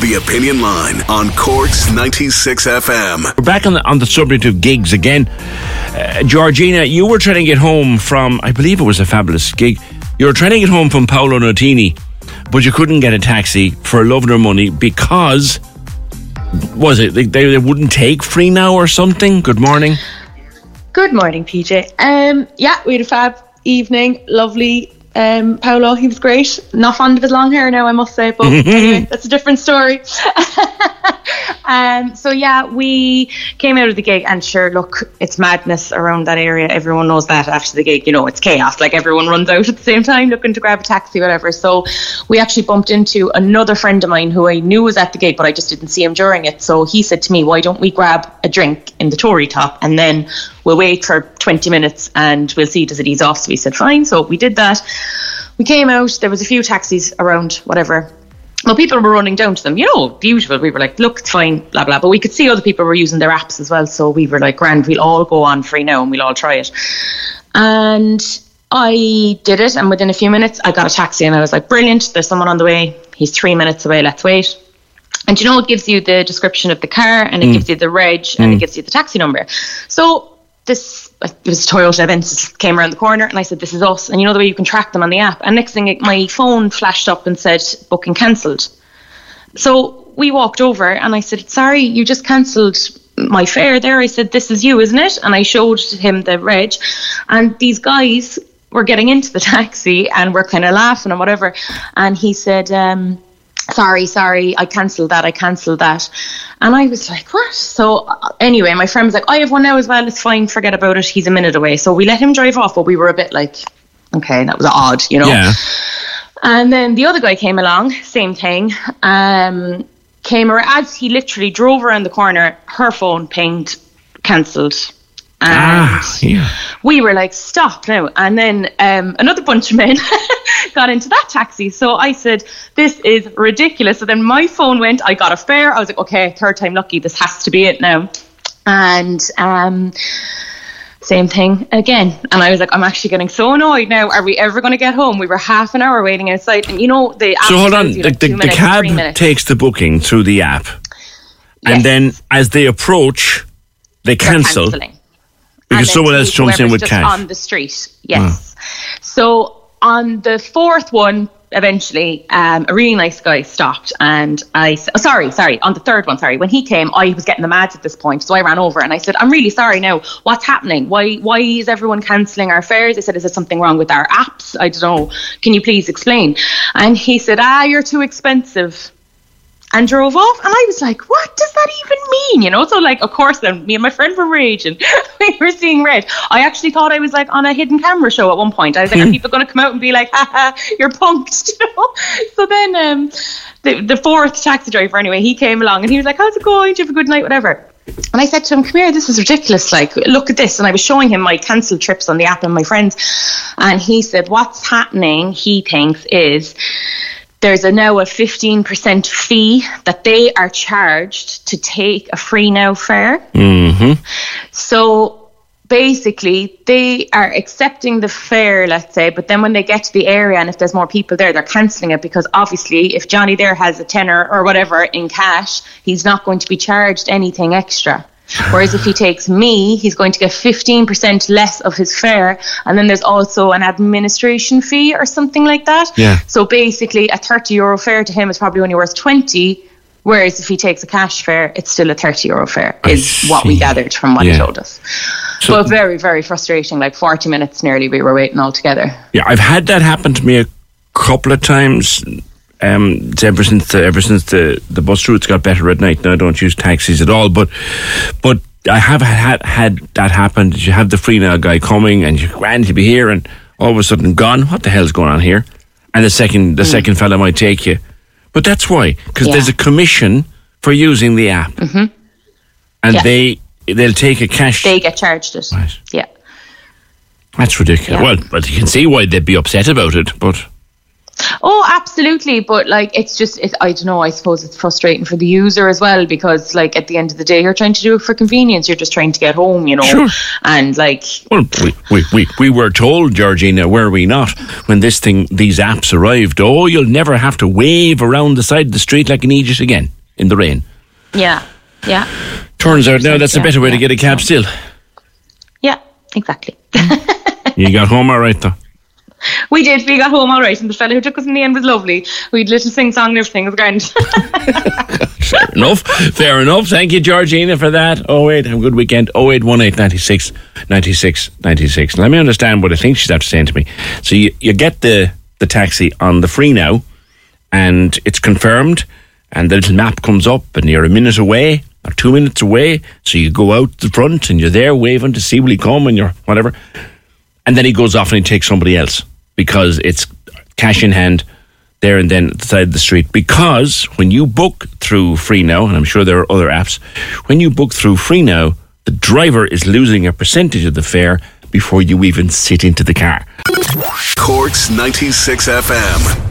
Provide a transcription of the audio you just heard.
The Opinion Line on Corks 96 FM. We're back on the, on the subject of gigs again. Uh, Georgina, you were trying to get home from, I believe it was a fabulous gig. You were trying to get home from Paolo Nutini, but you couldn't get a taxi for love nor money because, was it, they, they wouldn't take FreeNow or something? Good morning. Good morning, PJ. Um, yeah, we had a fab evening. Lovely um, Paolo, he was great. Not fond of his long hair now, I must say, but anyway, that's a different story. um, so yeah, we came out of the gig, and sure, look, it's madness around that area. Everyone knows that after the gig, you know, it's chaos. Like everyone runs out at the same time looking to grab a taxi, whatever. So we actually bumped into another friend of mine who I knew was at the gig, but I just didn't see him during it. So he said to me, "Why don't we grab a drink in the Tory top, and then we'll wait for 20 minutes and we'll see does it ease off?" So we said, "Fine." So we did that we came out, there was a few taxis around, whatever. Well, people were running down to them, you know, the usual. We were like, look, it's fine, blah, blah. But we could see other people were using their apps as well. So we were like, grand, we'll all go on FreeNow and we'll all try it. And I did it. And within a few minutes, I got a taxi and I was like, brilliant, there's someone on the way. He's three minutes away, let's wait. And you know, it gives you the description of the car and it Mm. gives you the reg and it gives you the taxi number. So this it was Toyota Avensis came around the corner and I said, This is us. And you know the way you can track them on the app. And next thing my phone flashed up and said booking cancelled. So we walked over and I said, Sorry, you just cancelled my fare there. I said, This is you, isn't it? And I showed him the reg. And these guys were getting into the taxi and were kind of laughing and whatever. And he said, um, sorry, sorry, I cancelled that, I cancelled that. And I was like, what? So uh, anyway, my friend was like, I have one now as well, it's fine, forget about it, he's a minute away. So we let him drive off, but we were a bit like, okay, that was odd, you know? Yeah. And then the other guy came along, same thing. Um, came around, as he literally drove around the corner, her phone pinged, cancelled. And Ah, yeah. we were like, stop now. And then um, another bunch of men got into that taxi. So I said, this is ridiculous. So then my phone went, I got a fare. I was like, okay, third time lucky. This has to be it now. And um, same thing again. And I was like, I'm actually getting so annoyed now. Are we ever going to get home? We were half an hour waiting outside. And you know, the app So hold on. The, like, the, two the minutes, cab takes the booking through the app, and then as they approach, they They're cancel cancelling. Because someone else jumps in with cash. on the street. Yes. So on the fourth one, eventually, um, a really nice guy stopped, and I oh, sorry, sorry, on the third one, sorry, when he came, I was getting the mad at this point, so I ran over and I said, "I'm really sorry. Now, what's happening? Why why is everyone cancelling our fares?" I said, "Is there something wrong with our apps? I don't know. Can you please explain?" And he said, "Ah, you're too expensive." And drove off. And I was like, what does that even mean? You know, so like, of course, then me and my friend were raging. we were seeing red. I actually thought I was like on a hidden camera show at one point. I was like, are people going to come out and be like, haha, you're punked, you know? So then um, the, the fourth taxi driver, anyway, he came along and he was like, how's it going? Do you have a good night? Whatever. And I said to him, Come here, this is ridiculous. Like, look at this. And I was showing him my cancelled trips on the app and my friends. And he said, What's happening, he thinks, is there's a now a 15% fee that they are charged to take a FreeNow fare. Mm-hmm. So basically they are accepting the fare, let's say, but then when they get to the area and if there's more people there, they're cancelling it because obviously if Johnny there has a tenner or whatever in cash, he's not going to be charged anything extra. Whereas if he takes me, he's going to get 15% less of his fare. And then there's also an administration fee or something like that. Yeah. So basically, a 30 euro fare to him is probably only worth 20. Whereas if he takes a cash fare, it's still a 30 euro fare, is what we gathered from what Yeah. he told us. So- but very, very frustrating. Like 40 minutes nearly, we were waiting all together. Yeah, I've had that happen to me a couple of times. Um, ever since the, ever since the, the bus routes got better at night. Now I don't use taxis at all, but but I have had had that happen. You have the FreeNow guy coming, and you're grand to be here, and all of a sudden gone. What the hell's going on here? And the second the second fella might take you, but that's why because Yeah. there's a commission for using the app, mm-hmm. and Yeah. they they'll take a cash. They get charged it. Right. Yeah. that's ridiculous. Yeah. Well, but you can see why they'd be upset about it, but. Oh, absolutely. But like, it's just, it, I don't know. I suppose it's frustrating for the user as well because, like, at the end of the day, you're trying to do it for convenience. You're just trying to get home, you know. Sure. And like, Well, we, we, we, we were told, Georgina, were we not, when this thing, these apps arrived, oh, you'll never have to wave around the side of the street like an Aegis again in the rain. yeah, yeah, Turns out now that's a better way to get a cab still. yeah. Exactly. You got home all right, though. we did. We got home all right, and the fella who took us in the end was lovely. We had little sing song and everything. It was grand. Fair enough. Fair enough. Thank you, Georgina, for that. Oh, wait, have a good weekend. 0818 96 96 96. Let me understand what I think she's after saying to me. So you, you get the, the taxi on the FreeNow, and it's confirmed, and the little map comes up, and you're a minute away or two minutes away. So you go out the front, and you're there waving to see will he come, and you're whatever. And then he goes off and he takes somebody else because it's cash in hand there and then at the side of the street. Because when you book through FreeNow, and I'm sure there are other apps, when you book through FreeNow, the driver is losing a percentage of the fare before you even sit into the car. Corks 96 FM.